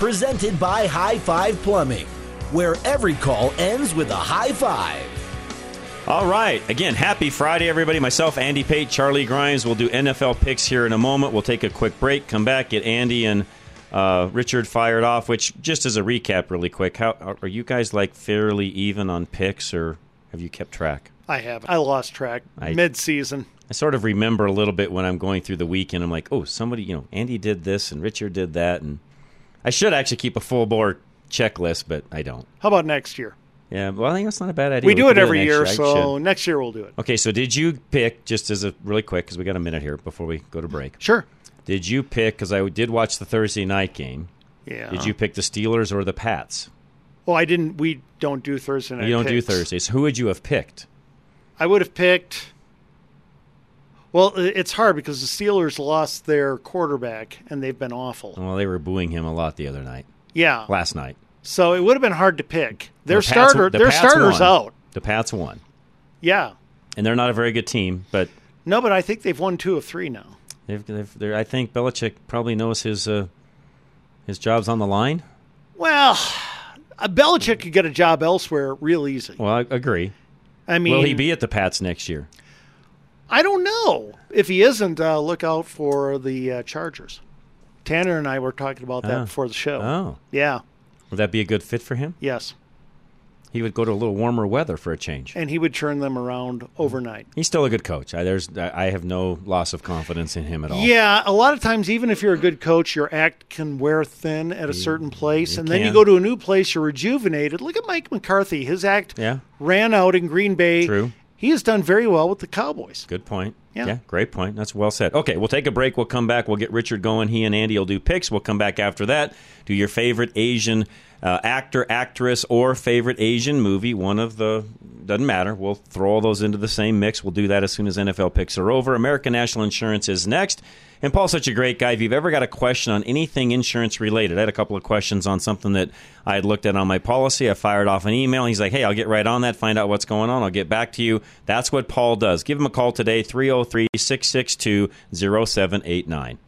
presented by High Five Plumbing, where every call ends with a high five. All right. Again, happy Friday, everybody. Myself, Andy Pate, Charlie Grimes. We'll do NFL picks here in a moment. We'll take a quick break, come back, get Andy and uh, Richard fired off. Which, just as a recap, really quick, how are you guys like fairly even on picks, or have you kept track? I have. I lost track mid season. I sort of remember a little bit when I'm going through the week, and I'm like, oh, somebody, you know, Andy did this and Richard did that, and I should actually keep a full board checklist, but I don't. How about next year? Yeah, well, I think that's not a bad idea. We, we do it every year, year, so next year we'll do it. Okay, so did you pick, just as a really quick, because we got a minute here before we go to break? Sure. Did you pick, because I did watch the Thursday night game. Yeah. Did you pick the Steelers or the Pats? Well, I didn't. We don't do Thursday night. You don't picks. do Thursdays. Who would you have picked? I would have picked. Well, it's hard because the Steelers lost their quarterback and they've been awful. Well, they were booing him a lot the other night. Yeah, last night. So it would have been hard to pick. Their the starter, the their Pats starters won. out. The Pats won. Yeah, and they're not a very good team, but no, but I think they've won two of three now. They've, they've I think Belichick probably knows his uh, his job's on the line. Well, uh, Belichick could get a job elsewhere real easy. Well, I agree. I mean, will he be at the Pats next year? I don't know. If he isn't, uh, look out for the uh, Chargers. Tanner and I were talking about that oh. before the show. Oh. Yeah. Would that be a good fit for him? Yes. He would go to a little warmer weather for a change. And he would turn them around overnight. He's still a good coach. I, there's, I have no loss of confidence in him at all. Yeah, a lot of times, even if you're a good coach, your act can wear thin at a certain place. and then you go to a new place, you're rejuvenated. Look at Mike McCarthy. His act yeah. ran out in Green Bay. True he has done very well with the Cowboys. Good point. Yeah. yeah. great point. That's well said. Okay, we'll take a break. We'll come back. We'll get Richard going. He and Andy will do picks. We'll come back after that. Do your favorite Asian uh, actor, actress, or favorite Asian movie. One of the doesn't matter. We'll throw all those into the same mix. We'll do that as soon as NFL picks are over. American National Insurance is next. And Paul's such a great guy. If you've ever got a question on anything insurance related, I had a couple of questions on something that I had looked at on my policy. I fired off an email. He's like, hey, I'll get right on that, find out what's going on. I'll get back to you. That's what Paul does. Give him a call today, 303 662 0789.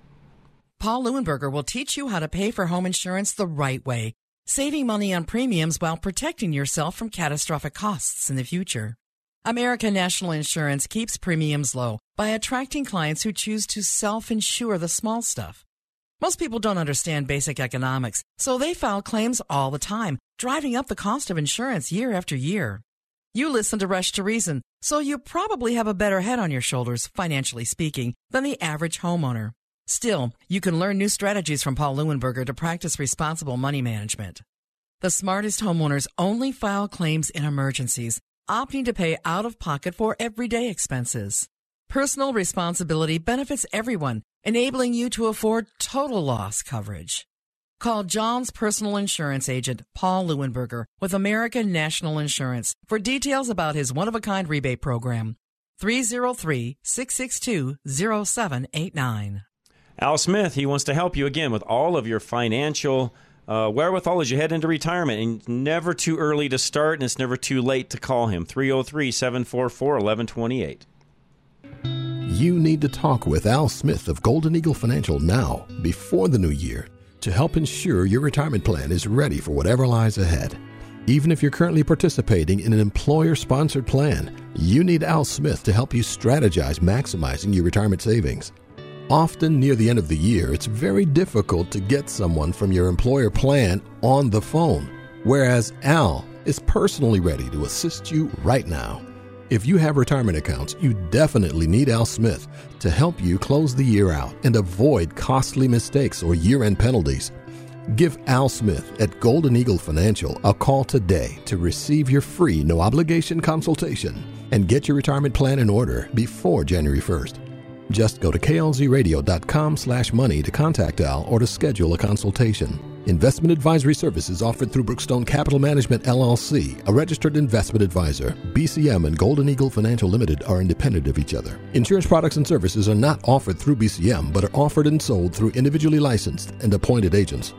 Paul Leuenberger will teach you how to pay for home insurance the right way, saving money on premiums while protecting yourself from catastrophic costs in the future. American National Insurance keeps premiums low by attracting clients who choose to self insure the small stuff. Most people don't understand basic economics, so they file claims all the time, driving up the cost of insurance year after year. You listen to Rush to Reason, so you probably have a better head on your shoulders, financially speaking, than the average homeowner. Still, you can learn new strategies from Paul Leuenberger to practice responsible money management. The smartest homeowners only file claims in emergencies opting to pay out of pocket for everyday expenses. Personal responsibility benefits everyone, enabling you to afford total loss coverage. Call John's personal insurance agent, Paul Leuenberger, with American National Insurance for details about his one of a kind rebate program. 303 662 0789. Al Smith, he wants to help you again with all of your financial uh, wherewithal as you head into retirement. And never too early to start, and it's never too late to call him. 303 744 1128. You need to talk with Al Smith of Golden Eagle Financial now, before the new year, to help ensure your retirement plan is ready for whatever lies ahead. Even if you're currently participating in an employer sponsored plan, you need Al Smith to help you strategize maximizing your retirement savings. Often near the end of the year, it's very difficult to get someone from your employer plan on the phone. whereas Al is personally ready to assist you right now. If you have retirement accounts, you definitely need Al Smith to help you close the year out and avoid costly mistakes or year end penalties. Give Al Smith at Golden Eagle Financial a call today to receive your free no obligation consultation and get your retirement plan in order before January 1st. Just go to klzradio.com slash money to contact Al or to schedule a consultation. Investment advisory services offered through Brookstone Capital Management LLC, a registered investment advisor. BCM and Golden Eagle Financial Limited are independent of each other. Insurance products and services are not offered through BCM, but are offered and sold through individually licensed and appointed agents.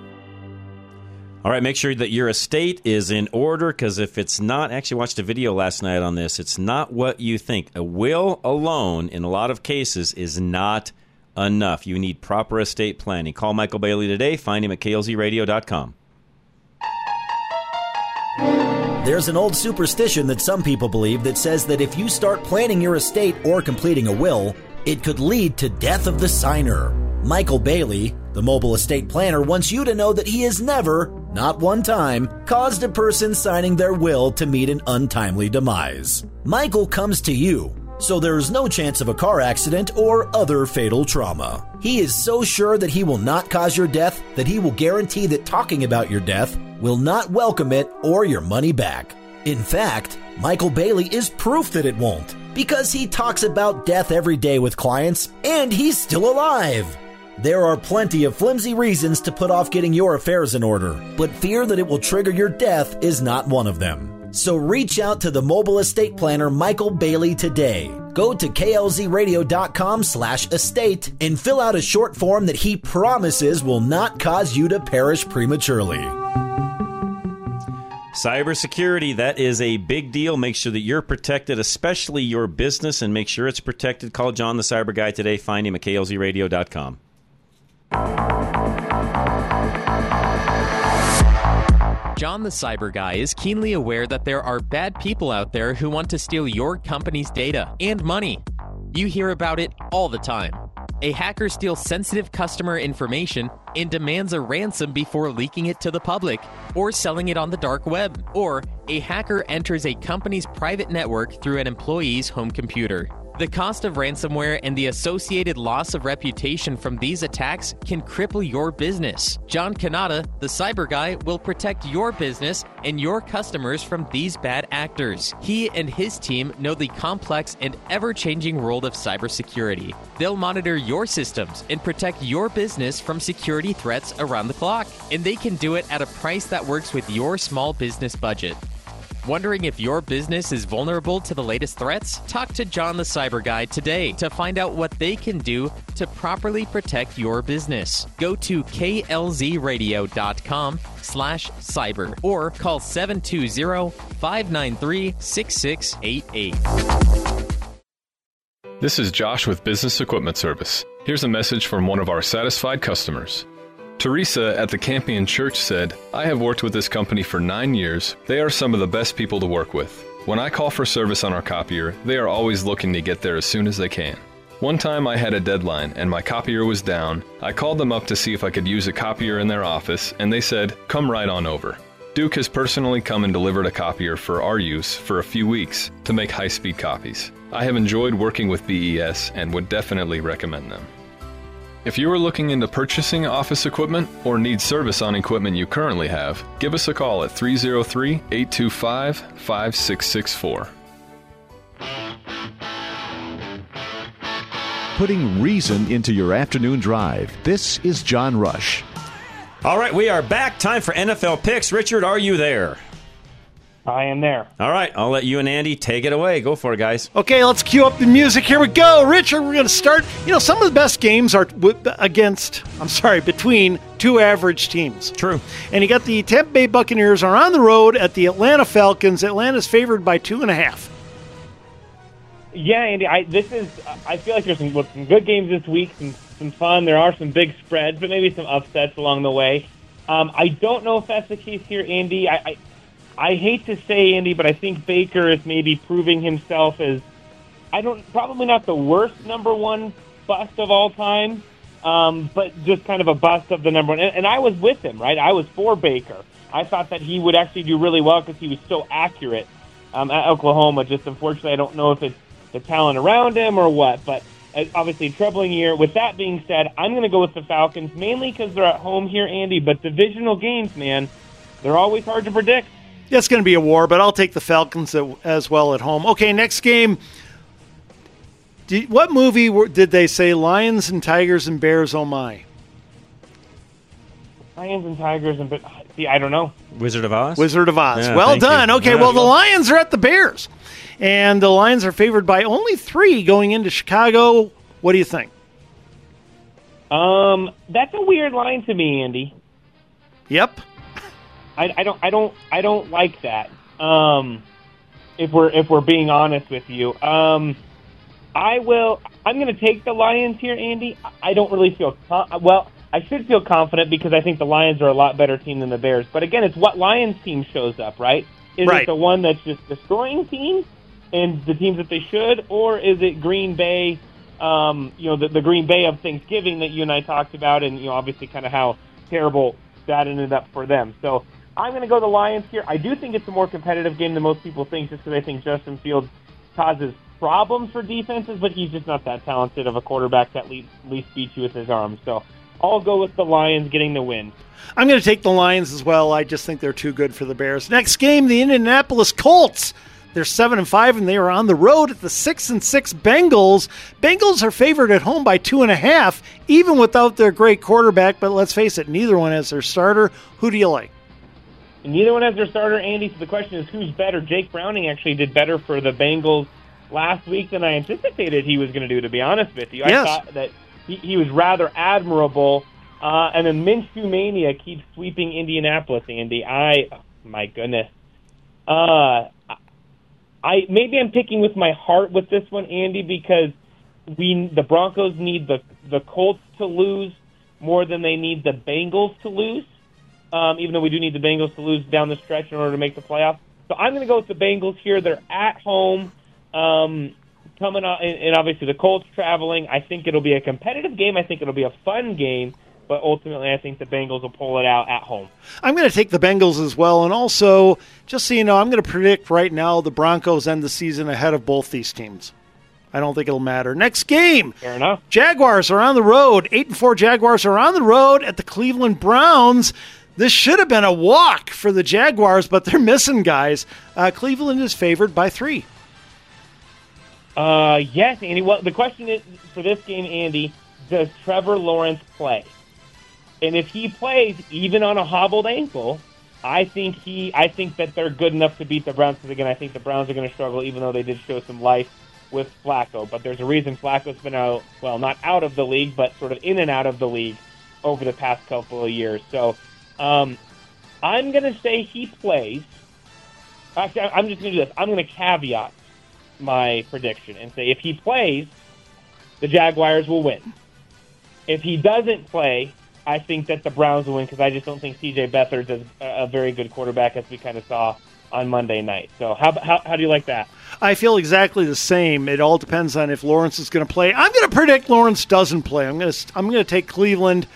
All right, make sure that your estate is in order because if it's not, actually watched a video last night on this. It's not what you think. A will alone, in a lot of cases, is not enough. You need proper estate planning. Call Michael Bailey today. Find him at klzradio.com. There's an old superstition that some people believe that says that if you start planning your estate or completing a will, it could lead to death of the signer. Michael Bailey, the mobile estate planner, wants you to know that he has never, not one time, caused a person signing their will to meet an untimely demise. Michael comes to you so there is no chance of a car accident or other fatal trauma. He is so sure that he will not cause your death that he will guarantee that talking about your death will not welcome it or your money back. In fact, Michael Bailey is proof that it won't because he talks about death every day with clients and he's still alive. There are plenty of flimsy reasons to put off getting your affairs in order, but fear that it will trigger your death is not one of them. So reach out to the mobile estate planner Michael Bailey today. Go to klzradio.com slash estate and fill out a short form that he promises will not cause you to perish prematurely. Cybersecurity, that is a big deal. Make sure that you're protected, especially your business, and make sure it's protected. Call John the Cyber Guy today. Find him at klzradio.com. John the Cyber Guy is keenly aware that there are bad people out there who want to steal your company's data and money. You hear about it all the time. A hacker steals sensitive customer information and demands a ransom before leaking it to the public or selling it on the dark web. Or a hacker enters a company's private network through an employee's home computer. The cost of ransomware and the associated loss of reputation from these attacks can cripple your business. John Kanata, the cyber guy, will protect your business and your customers from these bad actors. He and his team know the complex and ever changing world of cybersecurity. They'll monitor your systems and protect your business from security threats around the clock. And they can do it at a price that works with your small business budget. Wondering if your business is vulnerable to the latest threats? Talk to John the Cyber Guy today to find out what they can do to properly protect your business. Go to klzradio.com slash cyber or call 720-593-6688. This is Josh with Business Equipment Service. Here's a message from one of our satisfied customers. Teresa at the Campion Church said, I have worked with this company for nine years. They are some of the best people to work with. When I call for service on our copier, they are always looking to get there as soon as they can. One time I had a deadline and my copier was down. I called them up to see if I could use a copier in their office, and they said, Come right on over. Duke has personally come and delivered a copier for our use for a few weeks to make high speed copies. I have enjoyed working with BES and would definitely recommend them. If you are looking into purchasing office equipment or need service on equipment you currently have, give us a call at 303 825 5664. Putting reason into your afternoon drive. This is John Rush. All right, we are back. Time for NFL picks. Richard, are you there? I am there. All right, I'll let you and Andy take it away. Go for it, guys. Okay, let's cue up the music. Here we go. Richard, we're going to start. You know, some of the best games are against, I'm sorry, between two average teams. True. And you got the Tampa Bay Buccaneers are on the road at the Atlanta Falcons. Atlanta's favored by two and a half. Yeah, Andy, I, this is, I feel like there's some, some good games this week, some, some fun. There are some big spreads, but maybe some upsets along the way. Um, I don't know if that's the case here, Andy. I, I I hate to say, Andy, but I think Baker is maybe proving himself as I don't probably not the worst number one bust of all time, um, but just kind of a bust of the number one. And, and I was with him, right? I was for Baker. I thought that he would actually do really well because he was so accurate um, at Oklahoma. Just unfortunately, I don't know if it's the talent around him or what, but uh, obviously troubling year. With that being said, I'm going to go with the Falcons mainly because they're at home here, Andy. But divisional games, man, they're always hard to predict. Yeah, it's going to be a war, but I'll take the Falcons as well at home. Okay, next game. Did, what movie did they say Lions and Tigers and Bears? Oh my! Lions and Tigers and see, I don't know. Wizard of Oz. Wizard of Oz. Yeah, well done. you. Okay, Yeah. well the Lions are at the Bears, and the Lions are favored by only three going into Chicago. What do you think? Um, that's a weird line to me, Andy. Yep. I, I don't, I don't, I don't like that. Um, if we're if we're being honest with you, um, I will. I'm going to take the Lions here, Andy. I don't really feel well. I should feel confident because I think the Lions are a lot better team than the Bears. But again, it's what Lions team shows up, right? Is Right. it the one that's just destroying teams and the teams that they should, or is it Green Bay? Um, you know, the, the Green Bay of Thanksgiving that you and I talked about, and you know, obviously, kind of how terrible that ended up for them. So I'm going to go the Lions here. I do think it's a more competitive game than most people think, just because I think Justin Fields causes problems for defenses, but he's just not that talented of a quarterback that least, least beats you with his arm. So I'll go with the Lions getting the win. I'm going to take the Lions as well. I just think they're too good for the Bears. Next game, the Indianapolis Colts. They're seven and five, and they are on the road at the six and six Bengals. Bengals are favored at home by two and a half, even without their great quarterback. But let's face it, neither one has their starter. Who do you like? And neither one has their starter, Andy. So the question is, who's better? Jake Browning actually did better for the Bengals last week than I anticipated he was going to do. To be honest with you, I thought that he, he was rather admirable. Uh, and then Minshew mania keeps sweeping Indianapolis, Andy. I, oh, my goodness. Uh, I maybe I'm picking with my heart with this one, Andy, because we the Broncos need the the Colts to lose more than they need the Bengals to lose. Um, even though we do need the Bengals to lose down the stretch in order to make the playoffs. So I'm going to go with the Bengals here. They're at home, um, coming on, and, and obviously the Colts traveling. I think it'll be a competitive game. I think it'll be a fun game, but ultimately I think the Bengals will pull it out at home. I'm going to take the Bengals as well. And also, just so you know, I'm going to predict right now the Broncos end the season ahead of both these teams. I don't think it'll matter. Next game. Fair enough. Jaguars are on the road. Eight and four Jaguars are on the road at the Cleveland Browns. This should have been a walk for the Jaguars, but they're missing guys. Uh, Cleveland is favored by three. Uh, yes, Andy. Well, the question is for this game, Andy, does Trevor Lawrence play? And if he plays, even on a hobbled ankle, I think he, I think that they're good enough to beat the Browns. Because again, I think the Browns are going to struggle, even though they did show some life with Flacco. But there's a reason Flacco's been out, well, not out of the league, but sort of in and out of the league over the past couple of years. So um, I'm going to say he plays. Actually, I'm just going to do this. I'm going to caveat my prediction and say if he plays, the Jaguars will win. If he doesn't play, I think that the Browns will win because I just don't think C.J. Beathard is a, very good quarterback as we kind of saw on Monday night. So how, how, how do you like that? I feel exactly the same. It all depends on if Lawrence is going to play. I'm going to predict Lawrence doesn't play. I'm going to I'm going to take Cleveland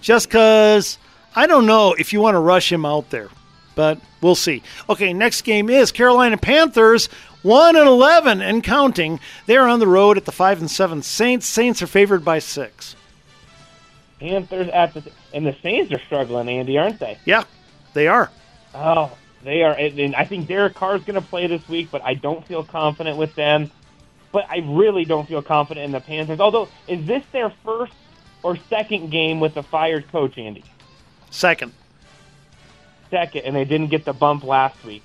just because I don't know if you want to rush him out there, but we'll see. Okay, next game is Carolina Panthers. One and eleven and counting. They're on the road at the five and seven Saints. Saints are favored by six. Panthers at the and the Saints are struggling, Andy, aren't they? Yeah, they are. Oh, they are. And and I think Derek Carr is going to play this week, but I don't feel confident with them. But I really don't feel confident in the Panthers. Although, is this their first or second game with a fired coach, Andy? Second. Second, and they didn't get the bump last week.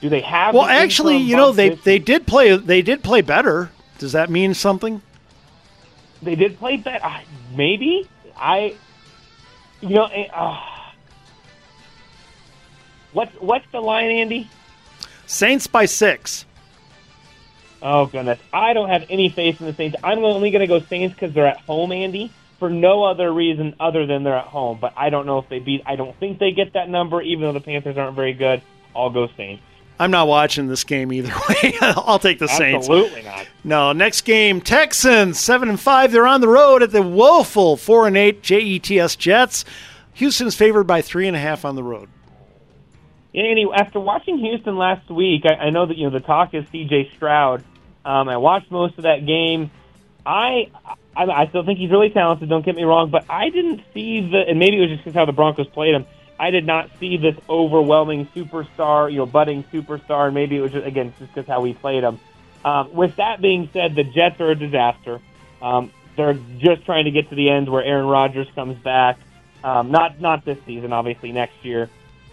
Do they have? Well, the actually, you know they they week? did play they did play better. Does that mean something? They did play better. Maybe I. You know, eh, uh, what's what's the line, Andy? Saints by six. Oh goodness, I don't have any faith in the Saints. I'm only going to go Saints because they're at home, Andy, for no other reason other than they're at home. But I don't know if they beat. I don't think they get that number, even though the Panthers aren't very good. I'll go Saints. I'm not watching this game either way. I'll take the Saints. Absolutely not. No, next game, Texans seven and five. They're on the road at the woeful four and eight Jets Jets. Houston's favored by three and a half on the road. Yeah, Andy, after watching Houston last week, I, I know that you know the talk is C.J. Stroud. Um, I watched most of that game. I, I I still think he's really talented. Don't get me wrong, but I didn't see the, and maybe it was just because how the Broncos played him. I did not see this overwhelming superstar, you know, budding superstar. And maybe it was just again just because how we played him. Um, with that being said, the Jets are a disaster. Um, they're just trying to get to the end where Aaron Rodgers comes back. Um, not not this season, obviously next year.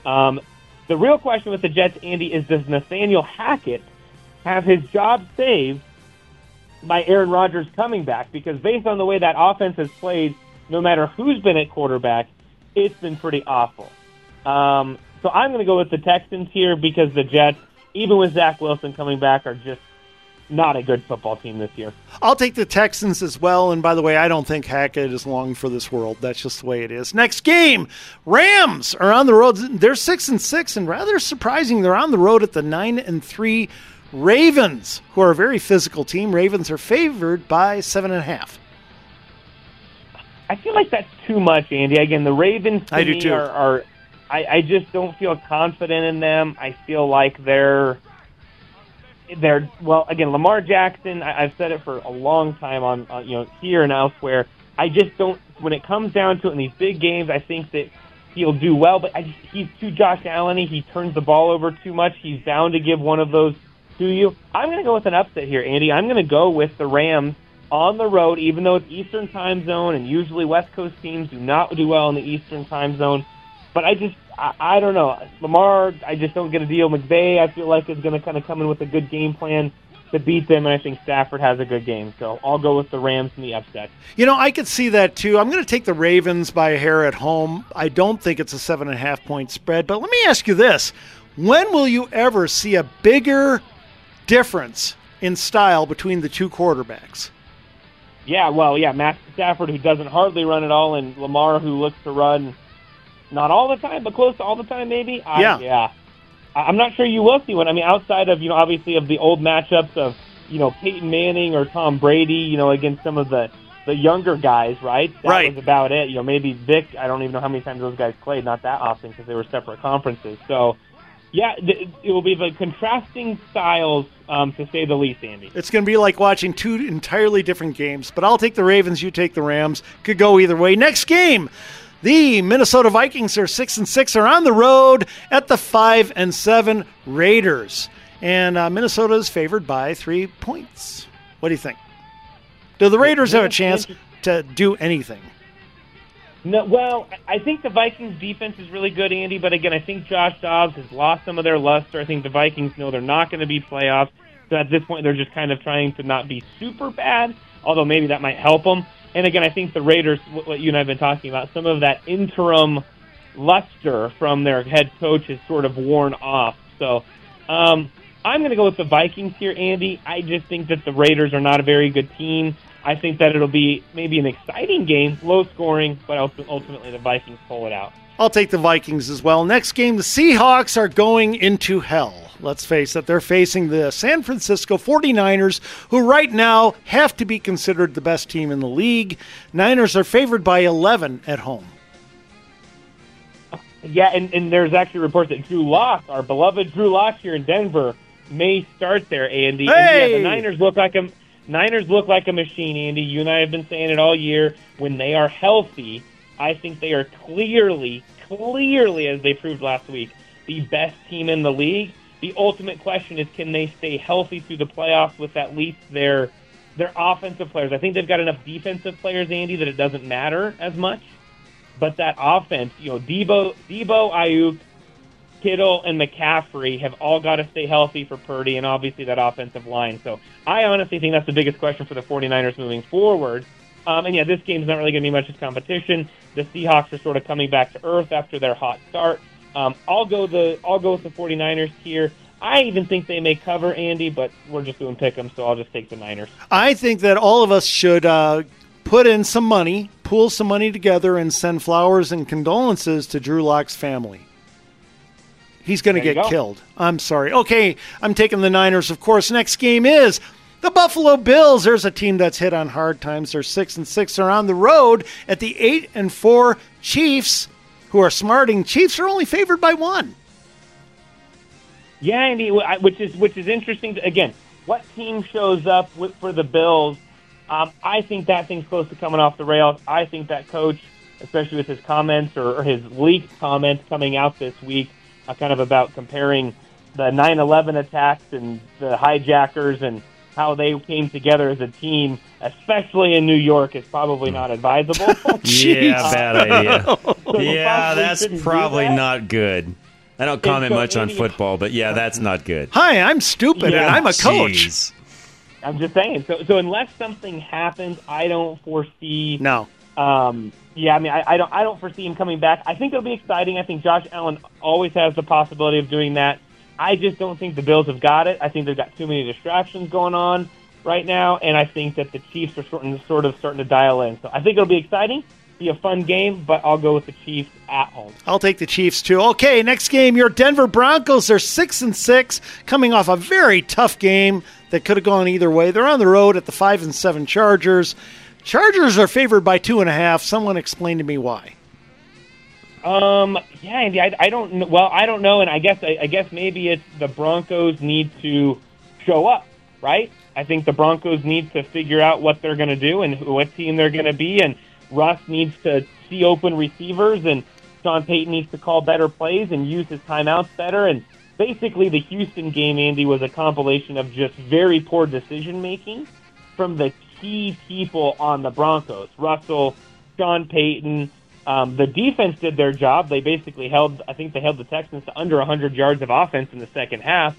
Um, the real question with the Jets, Andy, is does Nathaniel Hackett have his job saved by Aaron Rodgers coming back? Because based on the way that offense has played, no matter who's been at quarterback, it's been pretty awful. Um, so I'm going to go with the Texans here because the Jets, even with Zach Wilson coming back, are just not a good football team this year. I'll take the Texans as well. And by the way, I don't think Hackett is long for this world. That's just the way it is. Next game, Rams are on the road. They're six and six, and rather surprising, they're on the road at the nine and three Ravens, who are a very physical team. Ravens are favored by seven and a half. I feel like that's too much, Andy. Again, the Ravens I do too. are, are I, I just don't feel confident in them. I feel like they're they're well again Lamar Jackson. I, I've said it for a long time on, on you know here and elsewhere. I just don't when it comes down to it in these big games. I think that he'll do well, but I just, he's too Josh Allen. He turns the ball over too much. He's bound to give one of those to you. I'm going to go with an upset here, Andy. I'm going to go with the Rams on the road, even though it's Eastern time zone, and usually West Coast teams do not do well in the Eastern time zone. But I just, I, I don't know. Lamar, I just don't get a deal. McVay, I feel like is going to kind of come in with a good game plan to beat them, and I think Stafford has a good game. So I'll go with the Rams in the upset. You know, I could see that too. I'm going to take the Ravens by a hair at home. I don't think it's a seven and a half point spread. But let me ask you this: When will you ever see a bigger difference in style between the two quarterbacks? Yeah, well, yeah, Matt Stafford, who doesn't hardly run at all, and Lamar, who looks to run not all the time, but close to all the time, maybe. I, Yeah. yeah. I'm not sure you will see one. I mean, outside of you know, obviously of the old matchups of you know Peyton Manning or Tom Brady, you know, against some of the the younger guys, right? That Right. was about it. You know, maybe Vic. I don't even know how many times those guys played. Not that often because they were separate conferences. So. Yeah, th- it will be the contrasting styles, um, to say the least, Andy. It's going to be like watching two entirely different games. But I'll take the Ravens. You take the Rams. Could go either way. Next game. The Minnesota Vikings are six and six. Are on the road at the five and seven Raiders, and uh, Minnesota is favored by three points. What do you think? Do the Raiders have a chance to do anything? No, well, I think the Vikings defense is really good, Andy. But again, I think Josh Dobbs has lost some of their luster. I think the Vikings know they're not going to be playoffs. So at this point, they're just kind of trying to not be super bad. Although maybe that might help them. And again, I think the Raiders, what you and I have been talking about, some of that interim luster from their head coach is sort of worn off. So um, I'm going to go with the Vikings here, Andy. I just think that the Raiders are not a very good team. I think that it'll be maybe an exciting game, low scoring, but ultimately the Vikings pull it out. I'll take the Vikings as well. Next game, the Seahawks are going into hell. Let's face it, they're facing the San Francisco 49ers, who right now have to be considered the best team in the league. Niners are favored by 11 at home. Yeah, and, and there's actually reports that Drew Lock, our beloved Drew Lock here in Denver, may start there, Andy. And yeah, Hey! the Niners look like a Niners look like a machine, Andy. You and I have been saying it all year. When they are healthy, I think they are clearly, clearly, as they proved last week, the best team in the league. The ultimate question is, can they stay healthy through the playoffs with at least their their offensive players? I think they've got enough defensive players, Andy, that it doesn't matter as much. But that offense, you know, Deebo, Deebo, Aiyuk, Kittle, and McCaffrey have all got to stay healthy for Purdy, and obviously that offensive line. So I honestly think that's the biggest question for the 49ers moving forward. Um, and yeah, this game's not really going to be much of competition. The Seahawks are sort of coming back to earth after their hot start. Um, I'll go the I'll go with the 49ers here. I even think they may cover Andy, but we're just doing pick 'em, so I'll just take the Niners. I think that all of us should uh, put in some money, pool some money together, and send flowers and condolences to Drew Lock's family. He's going to get go. killed. I'm sorry. Okay, I'm taking the Niners. Of course, next game is the Buffalo Bills. There's a team that's hit on hard times. They're six and six. They're on the road at the eight and four Chiefs, who are smarting. Chiefs are only favored by one. Yeah, Andy, which is which is interesting. Again, what team shows up with, for the Bills? Um, I think that thing's close to coming off the rails. I think that coach, especially with his comments or, or his leaked comments coming out this week, Uh, kind of about comparing the 9/11 attacks and the hijackers and how they came together as a team, especially in New York, is probably hmm. not advisable. Oh, yeah, bad idea. So yeah, that's probably that. not good. I don't comment so much on Andy- football, but yeah, that's not good. Hi, I'm stupid Yeah. and I'm a coach. Jeez. I'm just saying. So, so unless something happens, I don't foresee. No. Um, yeah, I mean, I, I don't. I don't foresee him coming back. I think it'll be exciting. I think Josh Allen always has the possibility of doing that. I just don't think the Bills have got it. I think they've got too many distractions going on right now, and I think that the Chiefs are sort of, sort of starting to dial in. So I think it'll be exciting, be a fun game, but I'll go with the Chiefs at home. I'll take the Chiefs too. Okay, next game, your Denver Broncos. They're six and six, coming off a very tough game that could have gone either way. They're on the road at the five and seven Chargers. Chargers are favored by two and a half. Someone explain to me why. Um, yeah, Andy, I, I don't know. Well, I don't know, and I guess I, I guess maybe it's the Broncos need to show up, right? I think the Broncos need to figure out what they're going to do and what team they're going to be, and Russ needs to see open receivers, and Sean Payton needs to call better plays and use his timeouts better. And basically, the Houston game, Andy, was a compilation of just very poor decision making from the key people on the Broncos. Russell, Sean Payton. Um, the defense did their job. They basically held, I think they held the Texans to under 100 yards of offense in the second half.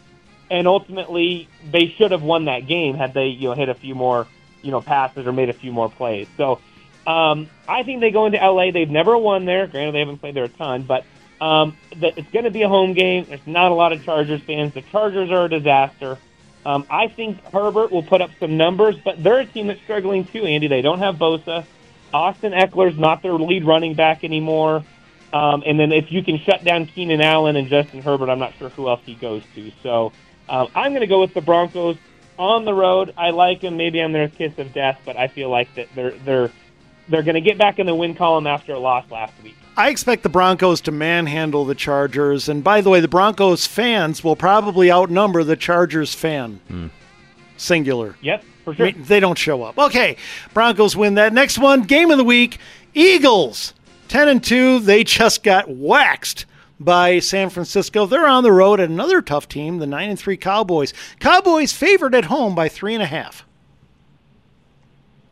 And ultimately, they should have won that game had they, you know, hit a few more, you know, passes or made a few more plays. So, um, I think they go into LA. They've never won there. Granted, they haven't played there a ton, but um, that it's going to be a home game. There's not a lot of Chargers fans. The Chargers are a disaster. Um, I think Herbert will put up some numbers, but they're a team that's struggling too, Andy. They don't have Bosa. Austin Ekeler's not their lead running back anymore. Um, and then if you can shut down Keenan Allen and Justin Herbert, I'm not sure who else he goes to. So um, I'm going to go with the Broncos on the road. I like them. Maybe I'm their kiss of death, but I feel like that they're they're they're going to get back in the win column after a loss last week. I expect the Broncos to manhandle the Chargers. And by the way, the Broncos fans will probably outnumber the Chargers fan. Singular. Yep, for I sure. mean, they don't show up. Okay, Broncos win that. Next one, game of the week, Eagles. 10 and 2, they just got waxed by San Francisco. They're on the road at another tough team, the 9 and 3 Cowboys. Cowboys favored at home by 3.5.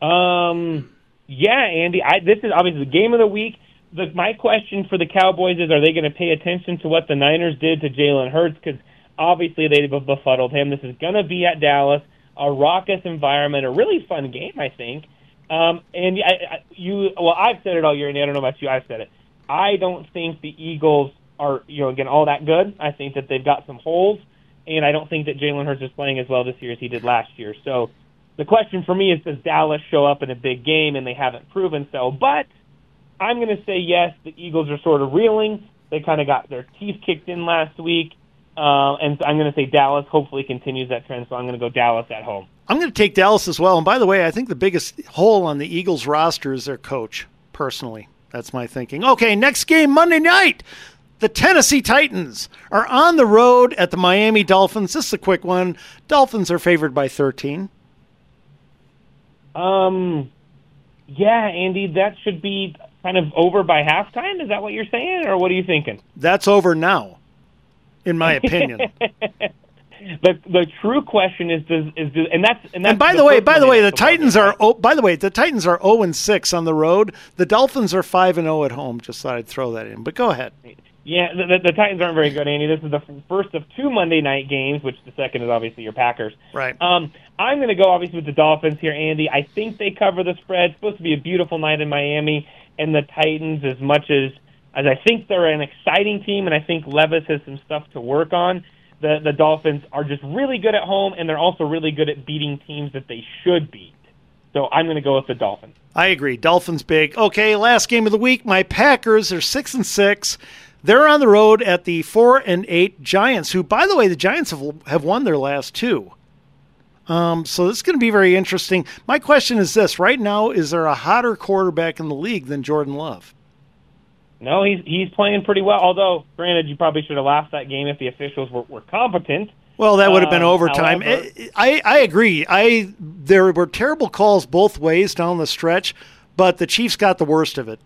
Um, yeah, Andy. I, this is obviously the game of the week. The, my question for the Cowboys is: Are they going to pay attention to what the Niners did to Jalen Hurts? Because obviously they befuddled him. This is going to be at Dallas, a raucous environment, a really fun game, I think. Um, and I, I, you, well, I've said it all year, and I don't know about you. I've said it. I don't think the Eagles are, you know, again, all that good. I think that they've got some holes, and I don't think that Jalen Hurts is playing as well this year as he did last year. So the question for me is, does Dallas show up in a big game? And they haven't proven so. But I'm going to say yes. The Eagles are sort of reeling. They kind of got their teeth kicked in last week, uh, and I'm going to say Dallas hopefully continues that trend. So I'm going to go Dallas at home. I'm going to take Dallas as well. And by the way, I think the biggest hole on the Eagles roster is their coach, personally. That's my thinking. Okay, next game Monday night. The Tennessee Titans are on the road at the Miami Dolphins. This is a quick one. Dolphins are favored by 13. Um, yeah, Andy, that should be kind of over by halftime. Is that what you're saying, or what are you thinking? That's over now, in my opinion. the the true question is does is do, and that's and that's and by the, way, by the way, the Titans are oh, by the way, the Titans are 0 and 6 on the road. The Dolphins are 5 and 0 at home. Just thought I'd throw that in. But go ahead. Yeah, the, the, Titans aren't very good, Andy. This is the f- first of two Monday night games, which the second is obviously your Packers. Right. Um, I'm going to go obviously with the Dolphins here, Andy. I think they cover the spread. It's supposed to be a beautiful night in Miami, and the Titans, as much as as I think they're an exciting team, and I think Levis has some stuff to work on. The the Dolphins are just really good at home, and they're also really good at beating teams that they should beat. So I'm going to go with the Dolphins. I agree. Dolphins big. Okay, last game of the week. My Packers are six and six. They're on the road at the four and eight Giants, who, by the way, the Giants have have won their last two. Um, so this is going to be very interesting. My question is this: Right now, is there a hotter quarterback in the league than Jordan Love? No, he's he's playing pretty well. Although, granted, you probably should have lost that game if the officials were, were competent. Well, that would have been Um, overtime. however- I, I agree. I there were terrible calls both ways down the stretch, but the Chiefs got the worst of it.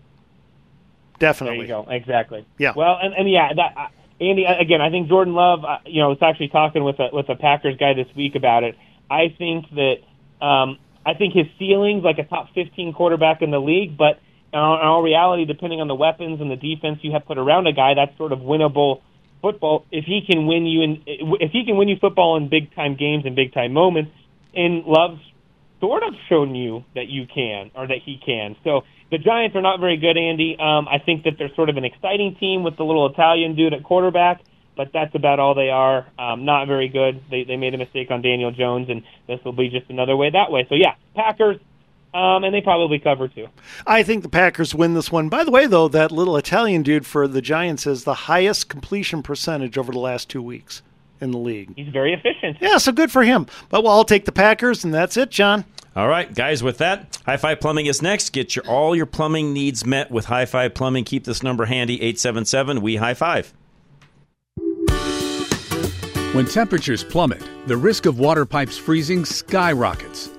Definitely. There you go. Exactly. Yeah. Well, and, and yeah, that uh, Andy again. I think Jordan Love. Uh, you know, was actually talking with a with a Packers guy this week about it. I think that um, I think his ceiling's like a top 15 quarterback in the league, but in all, in all reality, depending on the weapons and the defense you have put around a guy, that's sort of winnable football. If he can win you in, if he can win you football in big time games and big time moments, and Love's sort of shown you that you can or that he can. So the Giants are not very good, Andy. Um, I think that they're sort of an exciting team with the little Italian dude at quarterback, but that's about all they are. Um, not very good. They they made a mistake on Daniel Jones, and this will be just another way that way. So yeah, Packers, um, and they probably cover too. I think the Packers win this one. By the way, though, that little Italian dude for the Giants has the highest completion percentage over the last two weeks in the league. He's very efficient. Yeah, so good for him. But well, I'll take the Packers, and that's it, John. All right, guys, with that, High Five Plumbing is next. Get your all your plumbing needs met with High Five Plumbing. Keep this number handy 877 We High Five. When temperatures plummet, the risk of water pipes freezing skyrockets.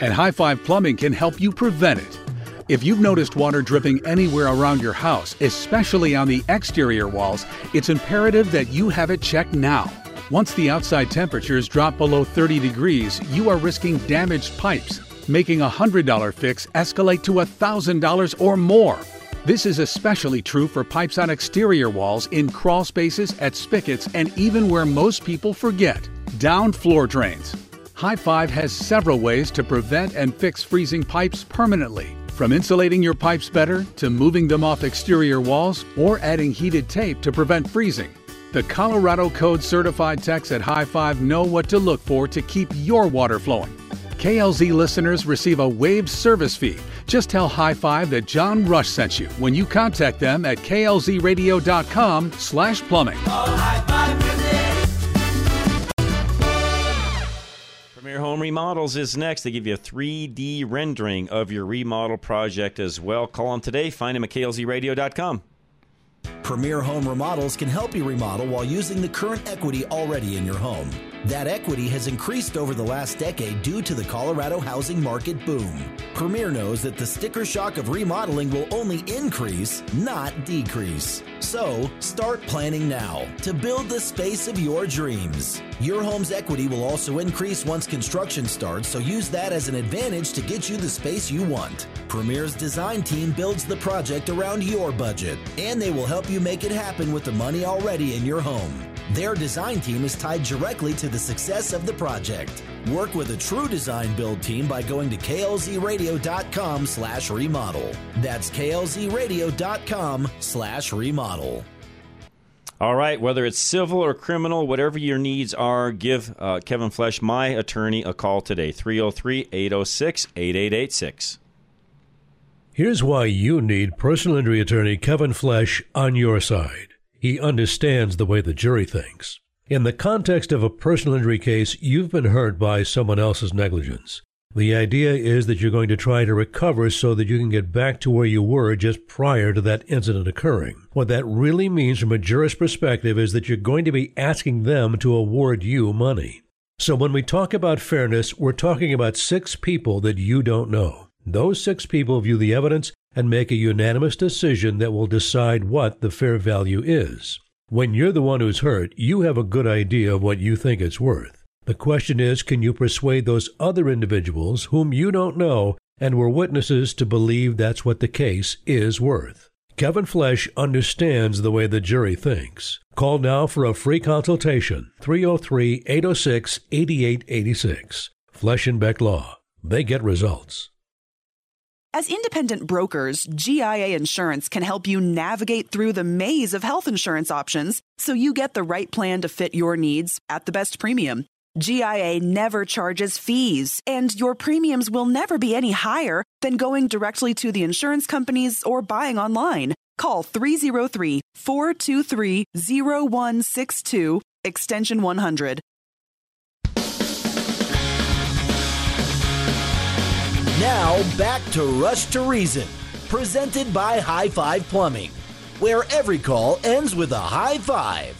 And High Five Plumbing can help you prevent it. If you've noticed water dripping anywhere around your house, especially on the exterior walls, it's imperative that you have it checked now. Once the outside temperatures drop below 30 degrees, you are risking damaged pipes, making a $100 fix escalate to $1,000 or more. This is especially true for pipes on exterior walls, in crawl spaces, at spigots, and even where most people forget down floor drains. High Five has several ways to prevent and fix freezing pipes permanently. From insulating your pipes better to moving them off exterior walls or adding heated tape to prevent freezing. The Colorado Code certified techs at High Five know what to look for to keep your water flowing. KLZ listeners receive a waived service fee. Just tell High Five that John Rush sent you when you contact them at klzradio.com slash plumbing. Premier Home Remodels is next. They give you a 3D rendering of your remodel project as well. Call them today. Find them at klzradio.com. Premier Home Remodels can help you remodel while using the current equity already in your home. That equity has increased over the last decade due to the Colorado housing market boom. Premier knows that the sticker shock of remodeling will only increase, not decrease. So, start planning now to build the space of your dreams. Your home's equity will also increase once construction starts, so use that as an advantage to get you the space you want. Premier's design team builds the project around your budget, and they will help you make it happen with the money already in your home. Their design team is tied directly to the success of the project. Work with a true design build team by going to klzradio.com slash remodel. That's klzradio.com slash remodel. All right, whether it's civil or criminal, whatever your needs are, give uh, Kevin Flesh, my attorney, a call today 303 806 8886. Here's why you need personal injury attorney Kevin Flesh on your side. He understands the way the jury thinks. In the context of a personal injury case, you've been hurt by someone else's negligence. The idea is that you're going to try to recover so that you can get back to where you were just prior to that incident occurring. What that really means from a jurist perspective is that you're going to be asking them to award you money. So when we talk about fairness, we're talking about six people that you don't know. Those six people view the evidence and make a unanimous decision that will decide what the fair value is. When you're the one who's hurt, you have a good idea of what you think it's worth. The question is, can you persuade those other individuals whom you don't know and were witnesses to believe that's what the case is worth? Kevin Flesh understands the way the jury thinks. Call now for a free consultation 303 806 8886. Flesh and Beck Law. They get results. As independent brokers, GIA Insurance can help you navigate through the maze of health insurance options so you get the right plan to fit your needs at the best premium. GIA never charges fees, and your premiums will never be any higher than going directly to the insurance companies or buying online. Call 303 423 0162, extension 100. Now back to Rush to Reason, presented by High Five Plumbing, where every call ends with a high five.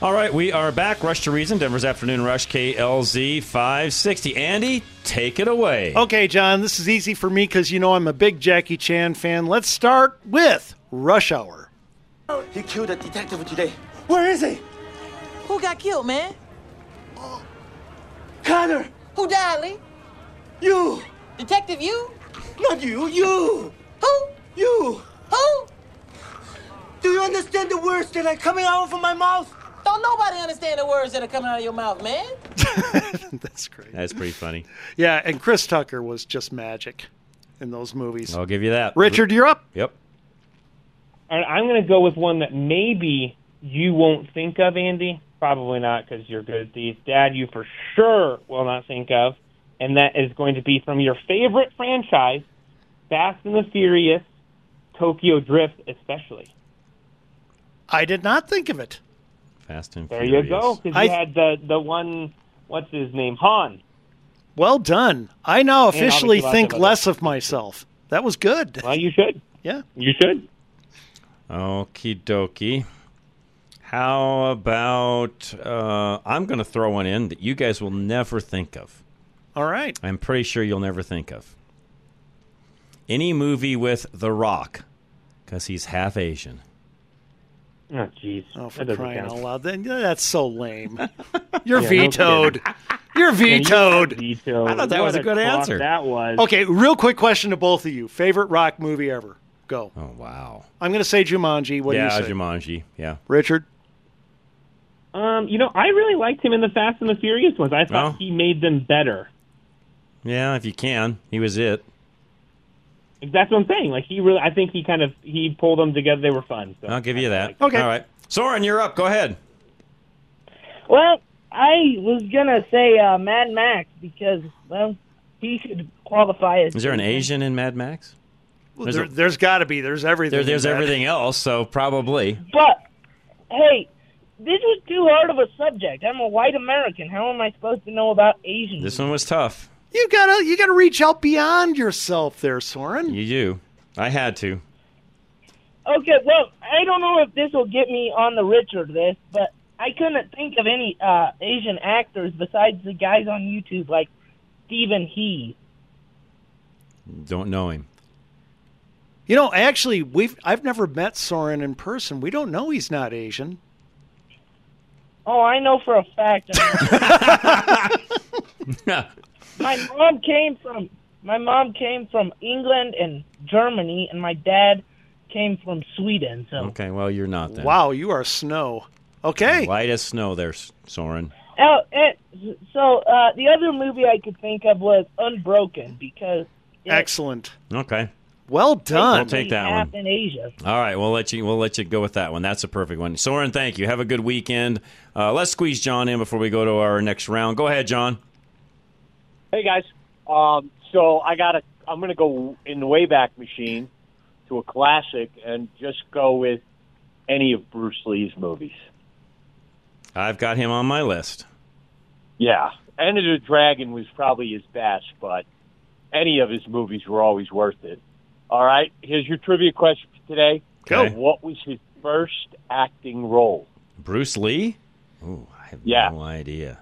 All right, we are back. Rush to Reason, Denver's Afternoon Rush, KLZ 560. Andy, take it away. Okay, John, this is easy for me because you know I'm a big Jackie Chan fan. Let's start with Rush Hour. He killed a detective today. Where is he? Who got killed, man? Connor! Who died, Lee? You! Detective, you? Not you, you! Who? You! Who? Do you understand the words that are coming out of my mouth? Don't nobody understand the words that are coming out of your mouth, man. That's great. That's pretty funny. Yeah, and Chris Tucker was just magic in those movies. I'll give you that. Richard, you're up. Yep. All right, I'm going to go with one that maybe you won't think of, Andy. Probably not because you're good at these. Dad, you for sure will not think of. And that is going to be from your favorite franchise, Fast and the Furious, Tokyo Drift, especially. I did not think of it. Fast and There Furious. There you go. Because I- you had the, the one, what's his name? Han. Well done. I now officially think of less of myself. That was good. Well, you should. Yeah. You should. Okie dokie. How about uh, I'm going to throw one in that you guys will never think of. All right. I'm pretty sure you'll never think of. Any movie with The Rock, because he's half Asian. Oh, jeez. Oh, for That crying out loud. Then that's so lame. You're Yeah, vetoed. kidding. You're Yeah, you vetoed. I thought that was What a good answer. That was. Okay, real quick question to both of you. Favorite rock movie ever? Go. Oh, wow. I'm going to say Jumanji. What yeah, do you say? Jumanji. Yeah. Richard? Um, you know, I really liked him in the Fast and the Furious ones. I thought Oh. he made them better. Yeah, if you can. He was it. That's what I'm saying. Like he really, I think he kind of he pulled them together. They were fun. So. I'll give you that. Okay. All right. Soren, you're up. Go ahead. Well, I was gonna say uh, Mad Max because well, he should qualify as. Is there an Asian in Mad Max? Well, There's there, there's got to be. There's everything. There, there's everything else, so probably. But hey, this was too hard of a subject. I'm a white American. How am I supposed to know about Asians? This one was tough. You gotta you gotta reach out beyond yourself, there, Soren. You do. I had to. Okay, well, I don't know if this will get me on the Richard list, but I couldn't think of any uh, Asian actors besides the guys on YouTube like Steven He. Don't know him. You know, actually, we've I've never met Soren in person. We don't know he's not Asian. Oh, I know for a fact. my mom came from my mom came from England and Germany, and my dad came from Sweden. So, Okay, well, you're not then. Wow, you are snow. Okay. White as snow there, Soren. oh, and, so uh, the other movie I could think of was Unbroken because it Excellent. Okay. Well done. We'll take that one. happened in Asia. All right, we'll let you we'll let you go with that one. That's a perfect one. Soren, thank you. Have a good weekend. Uh, let's squeeze John in before we go to our next round. Go ahead, John. Hey guys, um, so I got to I'm going to go in the Wayback Machine to a classic and just go with any of Bruce Lee's movies. I've got him on my list. Yeah, Enter the Dragon was probably his best, but any of his movies were always worth it. All right, here's your trivia question for today. Okay. What was his first acting role? Bruce Lee? Ooh, I have Yeah. no idea.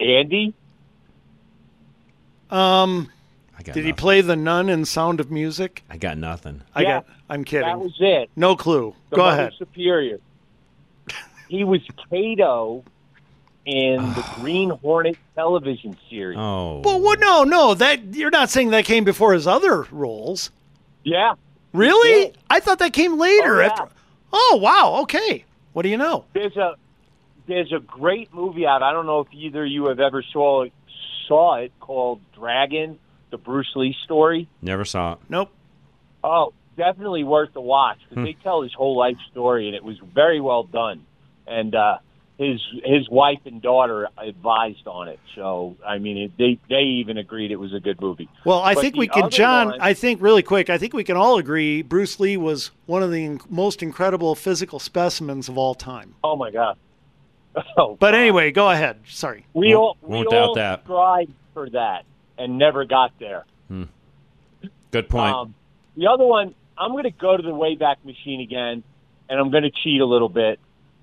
Andy? Um, I got did he nothing. play the nun in Sound of Music? I got nothing. I Yeah. got. I'm kidding. That was it. No clue. The Go Mother ahead. Superior. He was Kato in the Green Hornet television series. Oh. Well, what? No, no. That you're not saying that came before his other roles. Yeah. Really? I thought that came later. Oh, yeah. after- oh wow. Okay. What do you know? There's a there's a great movie out. I don't know if either of you have ever saw it, saw it called Dragon, the Bruce Lee story. Never saw it. Nope. Oh, definitely worth the watch because Hmm. they tell his whole life story, and it was very well done. And uh, his his wife and daughter advised on it. So I mean, it, they they even agreed it was a good movie. Well, I But think we can, John. one- I think really quick. I think we can all agree Bruce Lee was one of the in- most incredible physical specimens of all time. oh my god. Oh, But anyway, go ahead. Sorry. we all we won't doubt all that. strived for that and never got there. Good point. Um, the other one, I'm going to go to the Wayback Machine again, and I'm going to cheat a little bit,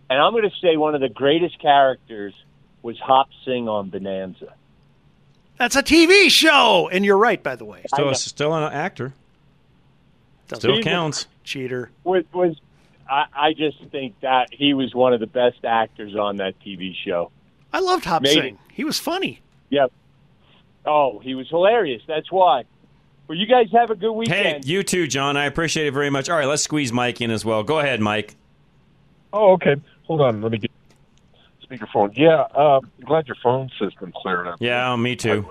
and I'm going to say one of the greatest characters was Hop Sing on Bonanza. That's a TV show, and you're right, by the way. still, still an actor. Still counts. Cheater. Was, was I, I just think that he was one of the best actors on that TV show. I loved Hop Made Sing. it. He was funny. Yep. Oh, he was hilarious. That's why. Well, you guys have a good weekend. Hey, you too, John. I appreciate it very much. All right, let's squeeze Mike in as well. Go ahead, Mike. Oh, okay. Hold on. Let me get speakerphone. Yeah, uh, glad your phone system cleared up. Yeah, me too.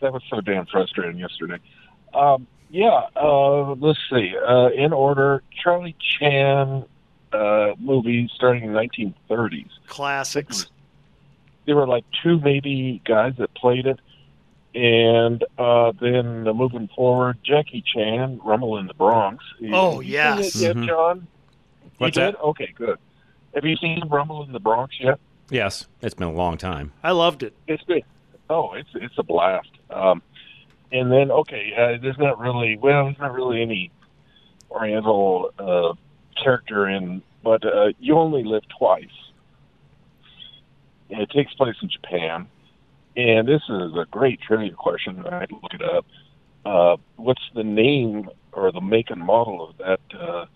That was so damn frustrating yesterday. Um, yeah, uh, let's see. Uh, in order, Charlie Chan uh, movie starting in the 1930s. Classics. There were like two maybe guys that played it. And uh, then uh, moving forward, Jackie Chan, Rumble in the Bronx. Oh, Have you yes. it yet, Mhm. John? What's you did? that? Okay, good. Have you seen Rumble in the Bronx yet? Yes, it's been a long time. I loved it. It's good. Oh, it's it's a blast. Um, and then okay, uh, there's not really well, there's not really any Oriental uh, character in, but uh, you only live twice. And it takes place in Japan, and this is a great trivia question. I had to look it up. Uh, what's the name or the make and model of that uh,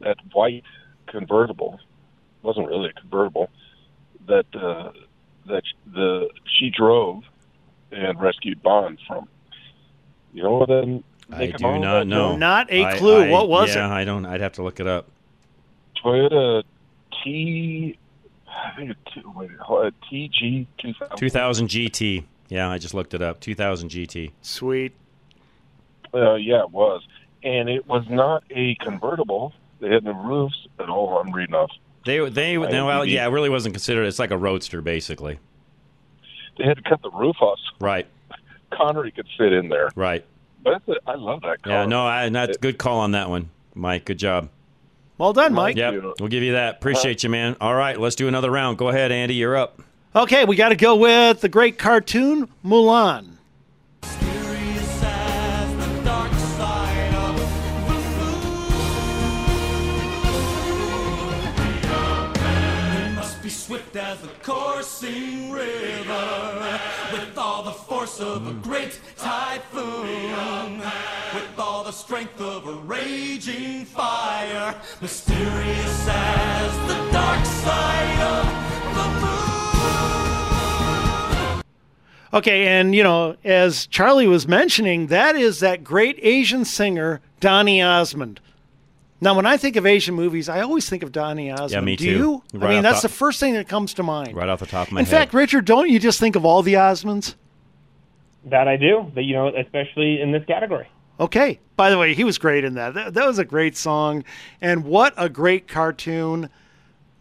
that white convertible? It wasn't really a convertible that uh, that the she drove and rescued Bond from. You know what then? I do not know. Not a clue. I- What was yeah, it? I don't. I'd have to look it up. Toyota T. I think it's T- wait, hold TG two thousand. 2000 GT. Yeah, I just looked it up. 2000 GT. Sweet. Uh, yeah, it was, and it was not a convertible. They had no roofs at all. I'm reading off. They they IMDb. no, well yeah, it really wasn't considered. It's like a roadster basically. They had to cut the roof off. Right. Connery could fit in there. Right. But that's a, I love that car. Yeah. No, I, that's good call on that one, Mike. Good job. Well done, Mike. Yep. We'll give you that. Appreciate you, man. All right, let's do another round. Go ahead, Andy. You're up. Okay, we got to go with the great cartoon Mulan. We must be swift as the coursing river, with all the force of a great typhoon, with all the strength of a raging fire, mysterious as the dark side of the moon. Okay, and you know, as Charlie was mentioning, that is that great Asian singer Donny Osmond. Now, when I think of Asian movies, I always think of Donny Osmond. Yeah, me Do too. you? I mean, that's top- the first thing that comes to mind. Right off the top of my In head. In fact, Richard, don't you just think of all the Osmonds? That I do. That you know, especially in this category. Okay. By the way, he was great in that. That, that was a great song, and what a great cartoon.